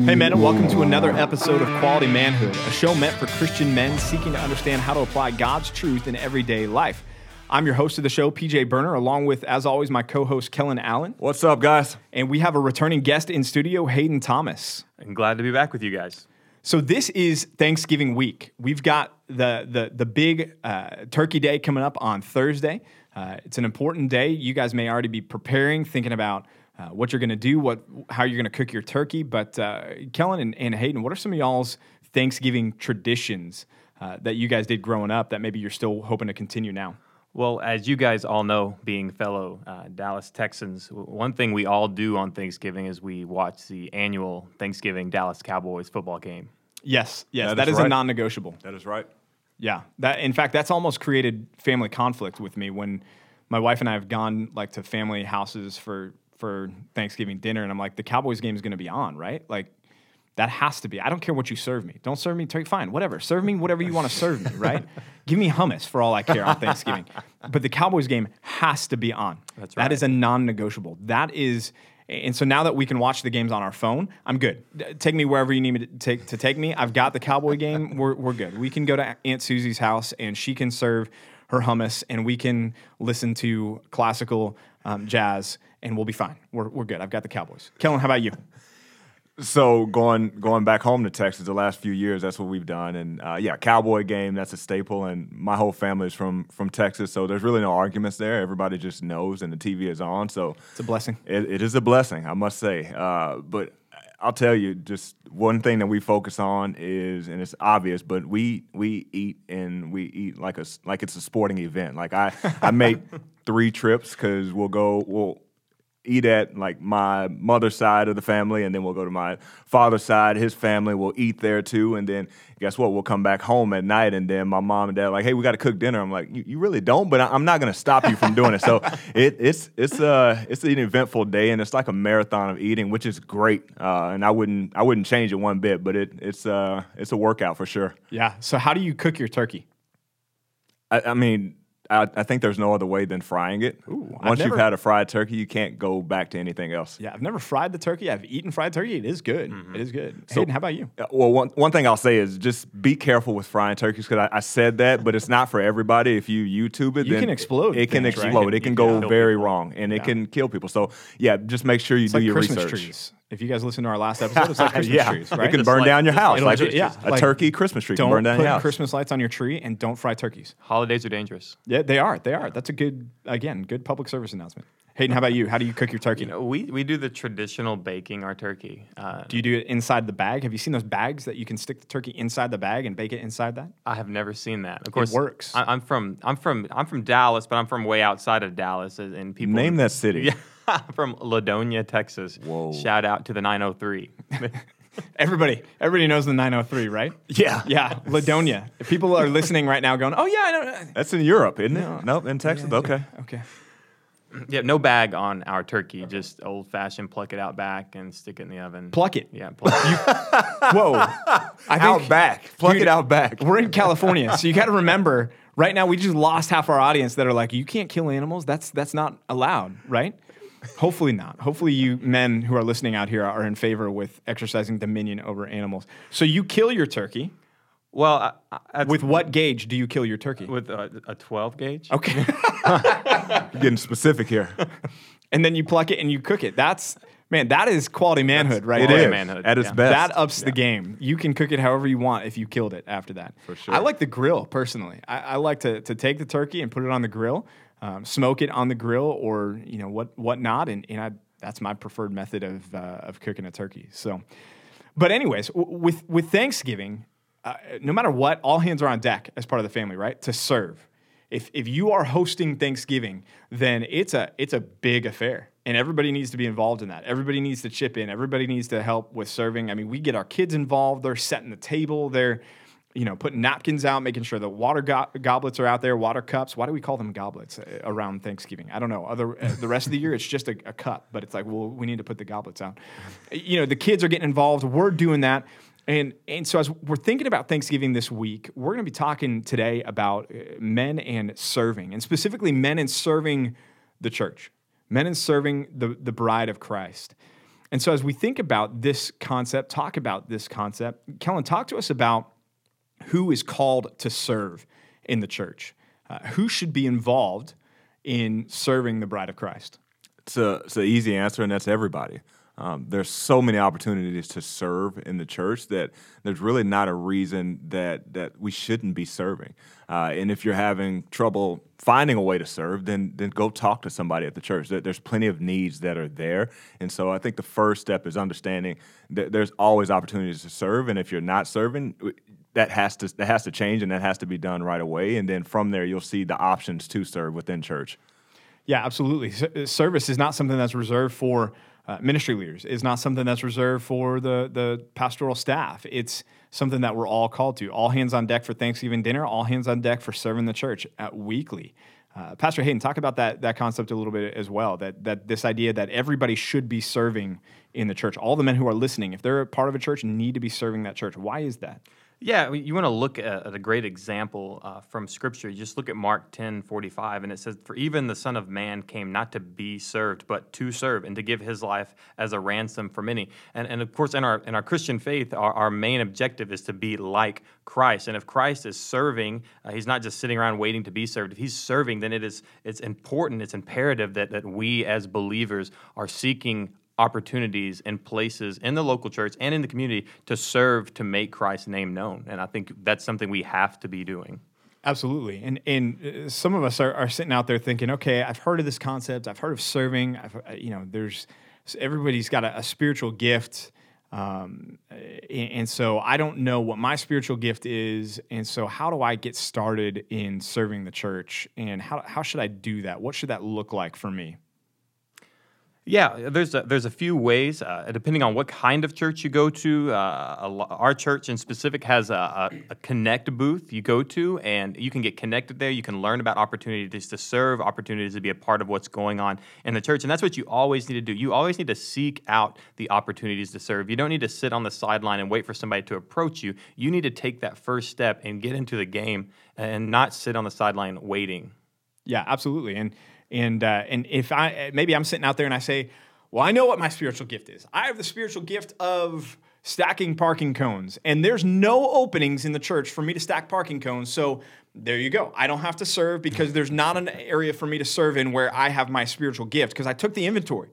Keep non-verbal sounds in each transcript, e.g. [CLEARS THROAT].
Hey, men, and welcome to another episode of Quality Manhood, a show meant for Christian men seeking to understand how to apply God's truth in everyday life. I'm your host of the show, PJ Burner, along with, as always, my co host, Kellen Allen. What's up, guys? And we have a returning guest in studio, Hayden Thomas. I'm glad to be back with you guys. So this is Thanksgiving week. We've got the the the big uh, Turkey Day coming up on Thursday. Uh, it's an important day. You guys may already be preparing, thinking about uh, what you're going to do, what how you're going to cook your turkey. But uh, Kellen and, and, Hayden, what are some of y'all's Thanksgiving traditions uh, that you guys did growing up that maybe you're still hoping to continue now? Well, as you guys all know, being fellow uh, Dallas Texans, one thing we all do on Thanksgiving is we watch the annual Thanksgiving Dallas Cowboys football game. Yes, yes, that, that is, is right. a non-negotiable. That is right. Yeah, that in fact that's almost created family conflict with me when my wife and I have gone like to family houses for for Thanksgiving dinner, and I'm like, the Cowboys game is going to be on, right? Like that has to be. I don't care what you serve me. Don't serve me turkey. Fine, whatever. Serve me whatever you want to serve me, right? [LAUGHS] Give me hummus for all I care on Thanksgiving. But the Cowboys game has to be on. That's right. That is a non-negotiable. That is and so now that we can watch the games on our phone, I'm good. Take me wherever you need me to take, to take me. I've got the Cowboy game. [LAUGHS] We're, we're good. We can go to Aunt Susie's house and she can serve her hummus and we can listen to classical um, jazz and we'll be fine. We're, we're good. I've got the Cowboys. Kellen, how about you? [LAUGHS] So going going back home to Texas the last few years, that's what we've done, and uh, yeah, Cowboy game that's a staple, and my whole family is from from Texas, so there's really no arguments there. Everybody just knows, and the TV is on, so it's a blessing. it, it is a blessing, I must say. Uh, but I'll tell you, just one thing that we focus on is, and it's obvious, but we we eat and we eat like a like it's a sporting event. Like I I make [LAUGHS] three trips because we'll go we'll eat at like my mother's side of the family and then we'll go to my father's side. His family will eat there too and then guess what? We'll come back home at night and then my mom and dad are like hey we got to cook dinner. I'm like you, really don't but i'm not going to stop you from doing it. So [LAUGHS] it, it's it's uh it's an eventful day and it's like a marathon of eating which is great uh, and i wouldn't i wouldn't change it one bit but it it's uh it's a workout for sure. Yeah. So how do you cook your turkey? I, I mean I, I, think there's no other way than frying it. Ooh, Once never, you've had a fried turkey, you can't go back to anything else. Yeah, I've never fried the turkey. I've eaten fried turkey. It is good. Mm-hmm. It is good. So, Hayden, how about you? Well, one, one thing I'll say is just be careful with frying turkeys because I, I, said that, but it's not for everybody. If you YouTube it, you can explode. It can things, explode. Right? It can go very people. wrong, and yeah. it can kill people. So yeah, just make sure you it's do like your Christmas research. Trees. If you guys listen to our last episode, it's like [LAUGHS] Christmas yeah. trees, right? It can burn like, down your house. Like, yeah, a like, turkey Christmas tree don't can burn down put your house. Christmas lights on your tree and don't fry turkeys. Holidays are dangerous. Yeah, they are. They are. That's a good, again, good public service announcement. Hayden, how about you? How do you cook your turkey? You know, we, we do the traditional baking our turkey. Uh, do you do it inside the bag? Have you seen those bags that you can stick the turkey inside the bag and bake it inside that? I have never seen that. Of course, it works. I, am from I'm from I'm from Dallas, but I'm from way outside of Dallas, and people name that city. [LAUGHS] Yeah, from Ladonia, Texas. Whoa! Shout out to the 903. [LAUGHS] Everybody, everybody knows the 903, right? Yeah, yeah, Ladonia. If people are listening right now, going, "Oh yeah, I know." That's in Europe, isn't no. it? Nope, in Texas. Yeah, okay, okay. Yeah, no bag on our turkey. Just old fashioned. Pluck it out back and stick it in the oven. Pluck it. Yeah. Pluck it. Whoa. I think, out back. Pluck dude, it out back. We're in California, so you got to remember. Right now, we just lost half our audience that are like, "You can't kill animals. That's that's not allowed." Right? Hopefully not. Hopefully you men who are listening out here are in favor with exercising dominion over animals. So you kill your turkey. Well, I, I, with what gauge do you kill your turkey? With a, a 12 gauge. Okay. [LAUGHS] [LAUGHS] getting specific here. [LAUGHS] and then you pluck it and you cook it. That's man, that is quality manhood, That's right? It quality is manhood at its yeah. best. That ups yeah. the game. You can cook it however you want if you killed it after that. For sure. I like the grill personally. I, I like to to take the turkey and put it on the grill um, smoke it on the grill or you know what whatnot, and, and I, that's my preferred method of uh, of cooking a turkey. So, but anyways, w- with with Thanksgiving, uh, no matter what, all hands are on deck as part of the family, right? To serve. If if you are hosting Thanksgiving, then it's a it's a big affair. And everybody needs to be involved in that. Everybody needs to chip in. Everybody needs to help with serving. I mean, we get our kids involved. They're setting the table. They're you know, putting napkins out, making sure the water go- goblets are out there, water cups. Why do we call them goblets uh, around Thanksgiving? I don't know. Other uh, the rest of the year, it's just a, a, cup, but it's like, well, we need to put the goblets out. You know, the kids are getting involved. We're doing that, and and so as we're thinking about Thanksgiving this week, we're going to be talking today about uh, men and serving, and specifically men and serving the church, men and serving the the bride of Christ. And so, as we think about this concept, talk about this concept, Kellen, talk to us about who is called to serve in the church. Uh, who should be involved in serving the bride of Christ? It's a it's an easy answer, and that's everybody. Um, there's so many opportunities to serve in the church that there's really not a reason that that we shouldn't be serving. Uh, and if you're having trouble finding a way to serve, then then go talk to somebody at the church. There's plenty of needs that are there, and so I think the first step is understanding that there's always opportunities to serve. And if you're not serving, that has to that has to change, and that has to be done right away. And then from there, you'll see the options to serve within church. Yeah, absolutely. Service is not something that's reserved for uh, ministry leaders. is not something that's reserved for the the pastoral staff. It's something that we're all called to. All hands on deck for Thanksgiving dinner. All hands on deck for serving the church at weekly. Uh, Pastor Hayden, talk about that that concept a little bit as well. That that this idea that everybody should be serving in the church. All the men who are listening, if they're a part of a church, need to be serving that church. Why is that? Yeah, you want to look at, a great example uh, from Scripture. You just look at Mark 10 45, and it says, For even the Son of Man came not to be served, but to serve, and to give his life as a ransom for many. And, and of course, in our, in our Christian faith, our, our main objective is to be like Christ. And if Christ is serving, uh, he's not just sitting around waiting to be served. If he's serving, then it is, it's important, it's imperative that, that we as believers are seeking opportunities and places in the local church and in the community to serve to make Christ's name known. And I think that's something we have to be doing. Absolutely. And and uh, some of us are, are sitting out there thinking, okay, I've heard of this concept. I've heard of serving. I've, uh, you know, there's everybody's got a, a spiritual gift. Um, and so I don't know what my spiritual gift is. And so how do I get started in serving the church? And how, how should I do that? What should that look like for me? Yeah, there's a, there's a few ways, uh, depending on what kind of church you go to. Uh, our church in specific has a, a, a, connect booth you go to, and you can get connected there. You can learn about opportunities to serve, opportunities to be a part of what's going on in the church, and that's what you always need to do. You always need to seek out the opportunities to serve. You don't need to sit on the sideline and wait for somebody to approach you. You need to take that first step and get into the game, and not sit on the sideline waiting. Yeah, absolutely, and and uh, and if I maybe I'm sitting out there and I say, well, I know what my spiritual gift is. I have the spiritual gift of stacking parking cones, and there's no openings in the church for me to stack parking cones. So there you go. I don't have to serve because there's not an area for me to serve in where I have my spiritual gift because I took the inventory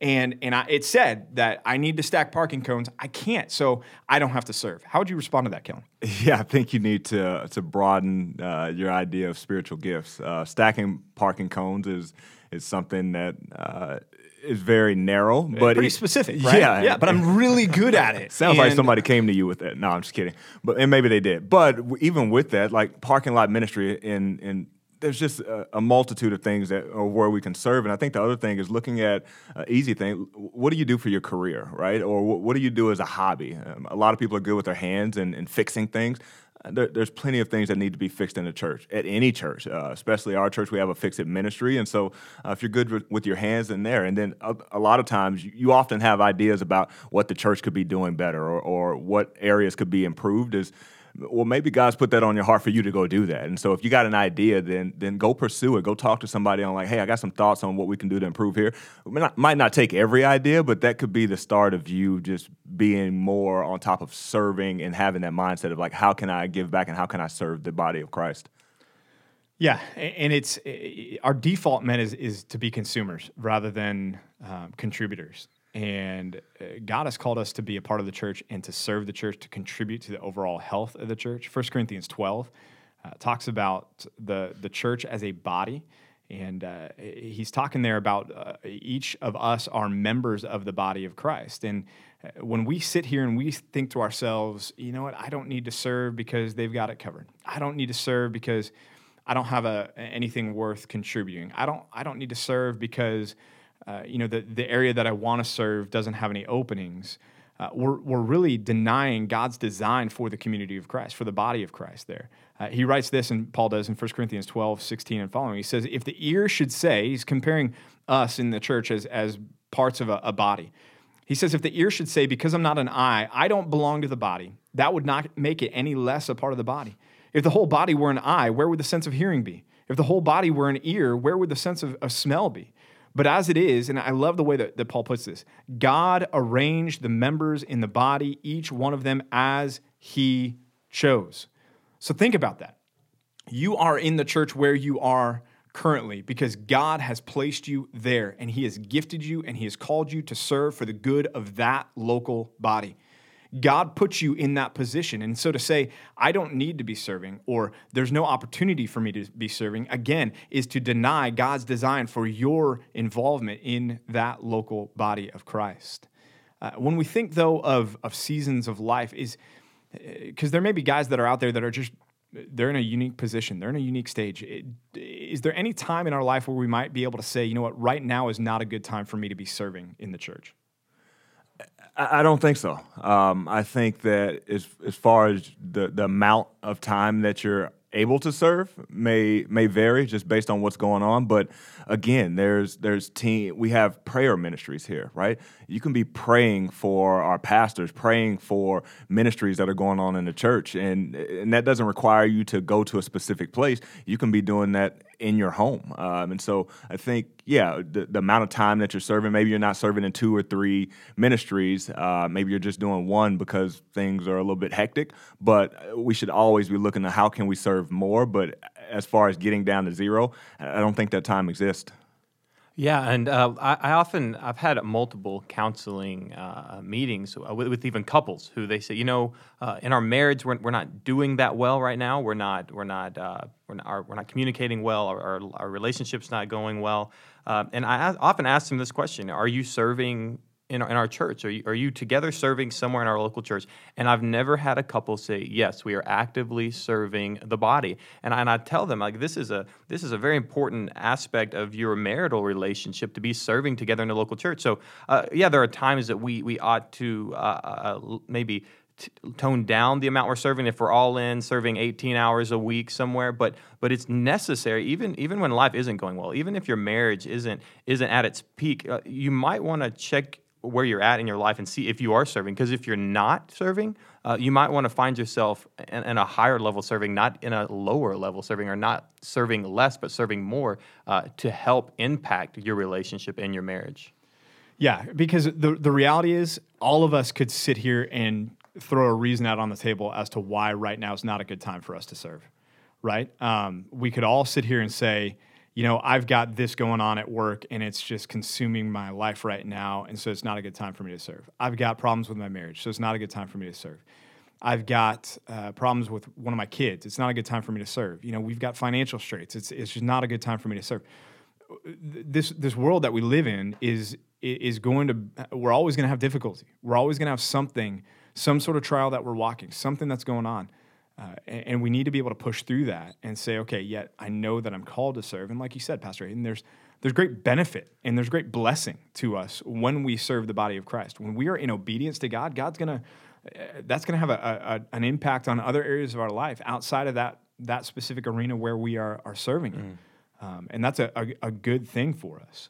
and and I, it said that I need to stack parking cones. I can't, so I don't have to serve. How would you respond to that, Kellen? [LAUGHS] Yeah, I think you need to to broaden uh, your idea of spiritual gifts. Uh, stacking parking cones is is something that uh, is very narrow, but pretty it, specific. [LAUGHS] Right? Yeah, yeah. But I'm really good at it. [LAUGHS] Sounds and like somebody came to you with that. No, I'm just kidding. But and maybe they did. But even with that, like parking lot ministry in in there's just a, a, multitude of things that are where we can serve. And I think the other thing is looking at uh, easy thing. What do you do for your career, right? Or what, what do you do as a hobby? Um, a lot of people are good with their hands and, and fixing things. Uh, there, there's plenty of things that need to be fixed in a church, at any church, uh, especially our church. We have a fix it ministry, and so uh, if you're good with, with, your hands in there, and then a, a, lot of times you often have ideas about what the church could be doing better or, or what areas could be improved. Is well, maybe God's put that on your heart for you to go do that. And so if you got an idea, then then go pursue it. Go talk to somebody on like, hey, I got some thoughts on what we can do to improve here. Might not, might not take every idea, but that could be the start of you just being more on top of serving and having that mindset of like, how can I give back and how can I serve the body of Christ? Yeah, and it's our default men is is to be consumers rather than um, contributors. And uh, God has called us to be a part of the church and to serve the church, to contribute to the overall health of the church. 1 Corinthians 12 uh, talks about the, the church as a body. And uh, he's talking there about uh, each of us are members of the body of Christ. And uh, when we sit here and we think to ourselves, you know what, I don't need to serve because they've got it covered. I don't need to serve because I don't have a, anything worth contributing. I don't, I don't need to serve because uh, you know, the, the area that I want to serve doesn't have any openings, uh, we're, we're really denying God's design for the community of Christ, for the body of Christ there. Uh, he writes this, and Paul does in 1 Corinthians 12, 16 and following. He says, If the ear should say, he's comparing us in the church as, as parts of a, a body. He says, If the ear should say, Because I'm not an eye, I don't belong to the body, that would not make it any less a part of the body. If the whole body were an eye, where would the sense of hearing be? If the whole body were an ear, where would the sense of, of smell be? But as it is, and I love the way that, that Paul puts this God arranged the members in the body, each one of them as he chose. So think about that. You are in the church where you are currently because God has placed you there and he has gifted you and he has called you to serve for the good of that local body. God puts you in that position. And so to say, I don't need to be serving or there's no opportunity for me to be serving, again, is to deny God's design for your involvement in that local body of Christ. Uh, when we think, though, of, of seasons of life, is because uh, there may be guys that are out there that are just they're in a unique position they're in a unique stage is there any time in our life where we might be able to say you know what right now is not a good time for me to be serving in the church I don't think so. Um, I think that as as far as the the amount of time that you're able to serve may may vary just based on what's going on. But again there's there's team we have prayer ministries here right? You can be praying for our pastors praying for ministries that are going on in the church. And and that doesn't require you to go to a specific place. You can be doing that in your home. Um, and so I think, yeah, the, the, amount of time that you're serving, maybe you're not serving in two or three ministries. Uh, maybe you're just doing one because things are a little bit hectic. But we should always be looking at how can we serve more. But as far as getting down to zero, I don't think that time exists. Yeah, and uh, I, I, often I've had multiple counseling uh, meetings with, with, even couples who they say, you know, uh, in our marriage we're, we're not doing that well right now. We're not we're not uh, we're not, we're not communicating well. Our, our, our relationship's not going well. Uh, and I often ask them this question: Are you serving in our, in our church? Are you, are you together serving somewhere in our local church? And I've never had a couple say, yes, we are actively serving the body. And I, and I tell them, like, this is, a, this is a very important aspect of your marital relationship to be serving together in a local church. So, uh, yeah, there are times that we, we ought to uh, uh, maybe t- tone down the amount we're serving if we're all in serving 18 hours a week somewhere but but it's necessary even even when life isn't going well even if your marriage isn't isn't at its peak uh, you might want to check where you're at in your life and see if you are serving. Because if you're not serving, uh, you might want to find yourself in, in, a higher level serving, not in a lower level serving, or not serving less, but serving more uh, to help impact your relationship and your marriage. Yeah, because the the reality is, all of us could sit here and throw a reason out on the table as to why right now is not a good time for us to serve. Right? Um, we could all sit here and say you know, I've got this going on at work and it's just consuming my life right now. And so it's not a good time for me to serve. I've got problems with my marriage. So it's not a good time for me to serve. I've got uh, problems with one of my kids. It's not a good time for me to serve. You know, we've got financial straits. It's, it's just not a good time for me to serve. This, this world that we live in is, is going to, we're always going to have difficulty. We're always going to have something, some sort of trial that we're walking, something that's going on. Uh, and, and, we need to be able to push through that and say, okay, yet I know that I'm called to serve. And like you said, Pastor Hayden, there's there's great benefit and there's great blessing to us when we serve the body of Christ. When we are in obedience to God, God's gonna uh, that's gonna have a, a, an impact on other areas of our life outside of that that specific arena where we are are serving. Mm. Um, and that's a, a, a, good thing for us.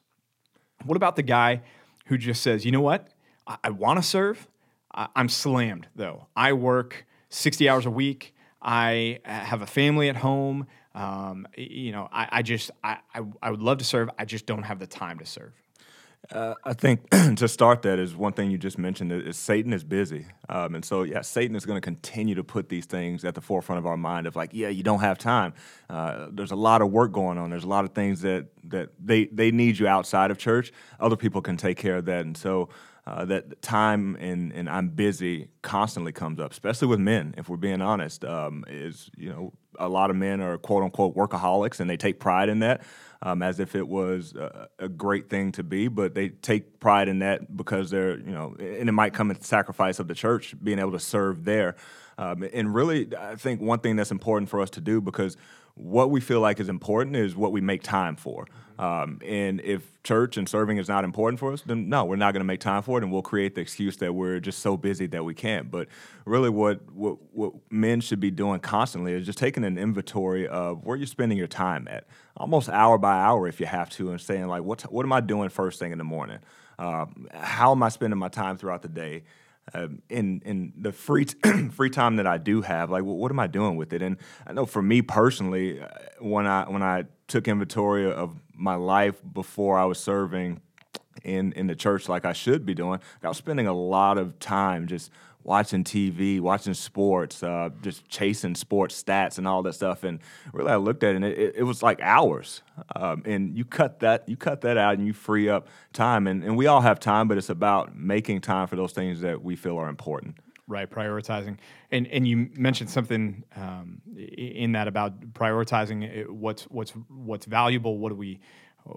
What about the guy who just says, you know what, I, I want to serve, I, I'm slammed though. I work 60 hours a week. I have a family at home. Um, you know, I, I just I, I, I would love to serve. I just don't have the time to serve. Uh, I think [CLEARS THROAT] to start that is one thing you just mentioned is Satan is busy, um, and so yeah, Satan is going to continue to put these things at the forefront of our mind of like, yeah, you don't have time. Uh, there's a lot of work going on. There's a lot of things that that they they need you outside of church. Other people can take care of that, and so uh, that time and, and I'm busy constantly comes up, especially with men. If we're being honest, um, is you know a lot of men are quote unquote workaholics and they take pride in that, um, as if it was a, a, great thing to be. But they take pride in that because they're you know, and it might come at the sacrifice of the church being able to serve there. Um, and really, I think one thing that's important for us to do because what we feel like is important is what we make time for. Um, and if church and serving is not important for us, then no, we're not going to make time for it, and we'll create the excuse that we're just so busy that we can't. But really, what, what what men should be doing constantly is just taking an inventory of where you're spending your time at, almost hour by hour, if you have to, and saying like, what what am I doing first thing in the morning? Uh, how am I spending my time throughout the day? Uh, in in the free t- [CLEARS THROAT] free time that I do have, like what, what, am I doing with it? And I know for me personally, uh, when I when I took inventory of my life before I was serving in in the church like I should be doing, I was spending a lot of time just watching TV, watching sports, uh, just chasing sports stats and all that stuff. And really, I looked at it, and it, it was like hours. Um, and you cut that you cut that out, and you free up time. And, and we all have time, but it's about making time for those things that we feel are important. Right, prioritizing, and and you mentioned something um, in that about prioritizing what's what's what's valuable. What do we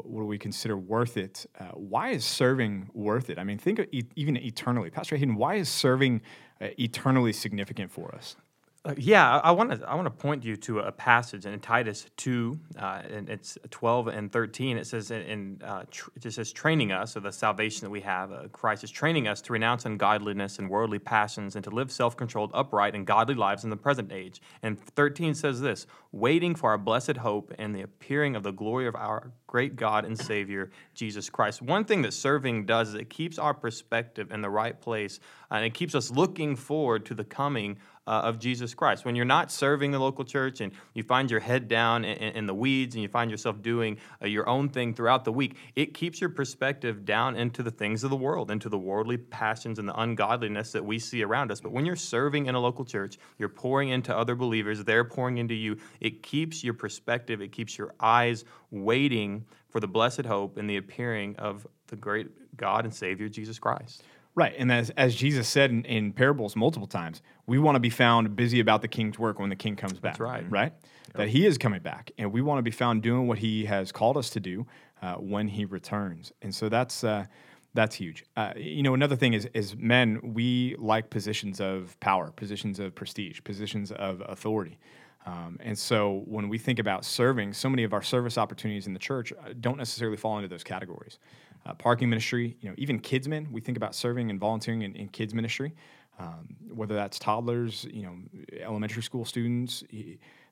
what do we consider worth it? Uh, why is serving worth it? I mean, think e- even eternally, Pastor Hayden. Why is serving uh, eternally significant for us? Uh, yeah, I want to I want to point you to a passage in Titus two, uh, and it's twelve and thirteen. It says in, uh, tr- it just says training us, or the salvation that we have. Uh, Christ is training us to renounce ungodliness and worldly passions, and to live self controlled, upright, and godly lives in the present age. And thirteen says this: waiting for our blessed hope and the appearing of the glory of our great God and Savior Jesus Christ. One thing that serving does is it keeps our perspective in the right place, and it keeps us looking forward to the coming uh, of Jesus Christ. When you're not serving the local church and you find your head down in, in the weeds and you find yourself doing uh, your own thing throughout the week, it keeps your perspective down into the things of the world, into the worldly passions and the ungodliness that we see around us. But when you're serving in a local church, you're pouring into other believers, they're pouring into you. It keeps your perspective, it keeps your eyes waiting for the blessed hope and the appearing of the great God and Savior, Jesus Christ. Right. And as, as Jesus said in, in parables multiple times, we want to be found busy about the king's work when the king comes back. That's right. Right? Yep. That he is coming back. And we want to be found doing what he has called us to do uh, when he returns. And so that's. Uh, that's huge. Uh, you know, another thing is, is men, we like positions of power, positions of prestige, positions of authority. Um, and so when we think about serving, so many of our service opportunities in the church uh, don't necessarily fall into those categories uh, parking ministry, you know, even kidsmen. We think about serving and volunteering in, in kids ministry, um, whether that's toddlers, you know, elementary school students.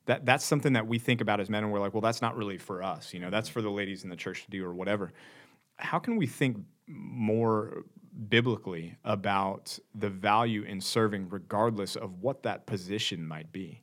That that's something that we think about as men, and we're like, well, that's not really for us. You know, that's for the ladies in the church to do or whatever. How can we think more biblically about the value in serving, regardless of what that position might be?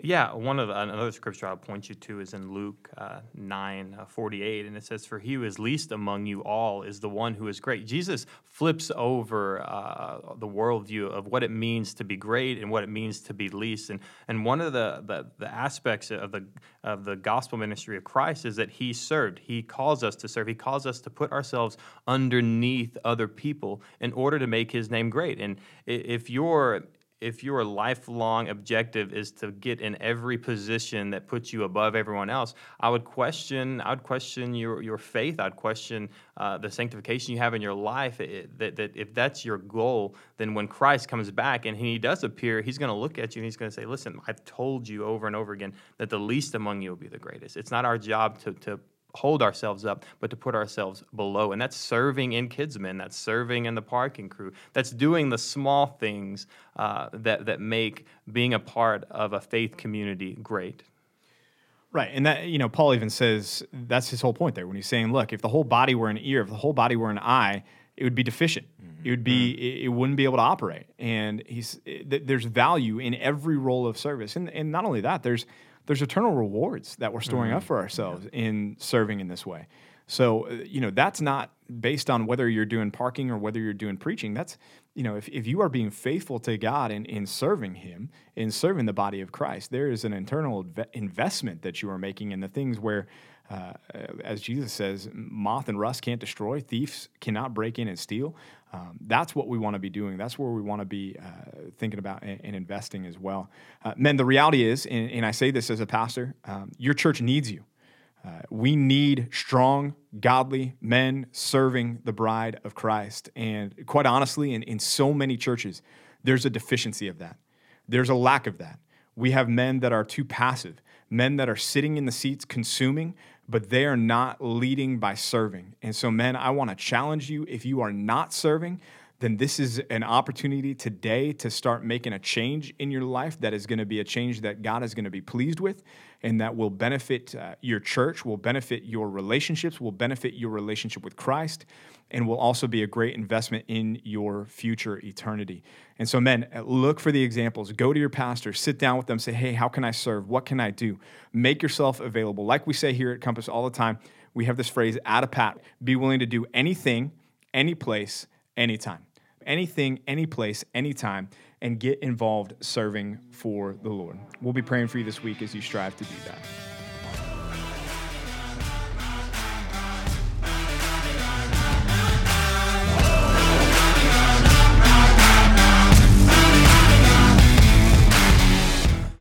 Yeah, one of the, another scripture I'll point you to is in Luke uh, nine uh, forty eight, and it says, "For he who is least among you all is the one who is great." Jesus flips over uh, the worldview of what it means to be great and what it means to be least, and and one of the, the, the aspects of the of the gospel ministry of Christ is that he served. He calls us to serve. He calls us to put ourselves underneath other people in order to make His name great. And if you're if your lifelong objective is to get in every position that puts you above everyone else, I would question. I would question your your faith. I'd question uh, the sanctification you have in your life. It, that, that if that's your goal, then when Christ comes back and He does appear, He's going to look at you and He's going to say, "Listen, I've told you over and over again that the least among you will be the greatest." It's not our job to to hold ourselves up, but to put ourselves below. And that's serving in Kidsmen, that's serving in the parking crew, that's doing the small things uh, that, that make being a part of a faith community great. Right. And that, you know, Paul even says that's his whole point there when he's saying, look, if the whole body were an ear, if the whole body were an eye, it would be deficient. Mm-hmm. It would be, mm-hmm. it wouldn't be able to operate. And he's, there's value in every role of service. And, and not only that, there's, there's eternal rewards that we're storing mm-hmm. up for ourselves yeah. in serving in this way. So, uh, you know, that's not based on whether you're doing parking or whether you're doing preaching. That's, you know, if, if you are being faithful to God in, in serving Him, in serving the body of Christ, there is an internal investment that you are making in the things where uh, as Jesus says, moth and rust can't destroy, thieves cannot break in and steal. Um, that's what we want to be doing. That's where we want to be uh, thinking about and, and, investing as well. Uh, men, the reality is, and, and, I say this as a pastor, um, your church needs you. Uh, we need strong, godly men serving the bride of Christ. And quite honestly, in, in so many churches, there's a deficiency of that. There's a lack of that. We have men that are too passive, men that are sitting in the seats consuming, but they are not leading by serving. And so, men, I want to challenge you if you are not serving, then this is an opportunity today to start making a change in your life that is going to be a change that God is going to be pleased with and that will benefit uh, your church, will benefit your relationships, will benefit your relationship with Christ, and will also be a great investment in your future eternity. And so, men, look for the examples. Go to your pastor, sit down with them, say, hey, how can I serve? What can I do? Make yourself available. Like we say here at Compass all the time, we have this phrase out of pat be willing to do anything, any place, anytime. Anything, any place, anytime, and get involved serving for the Lord. We'll be praying for you this week as you strive to do that.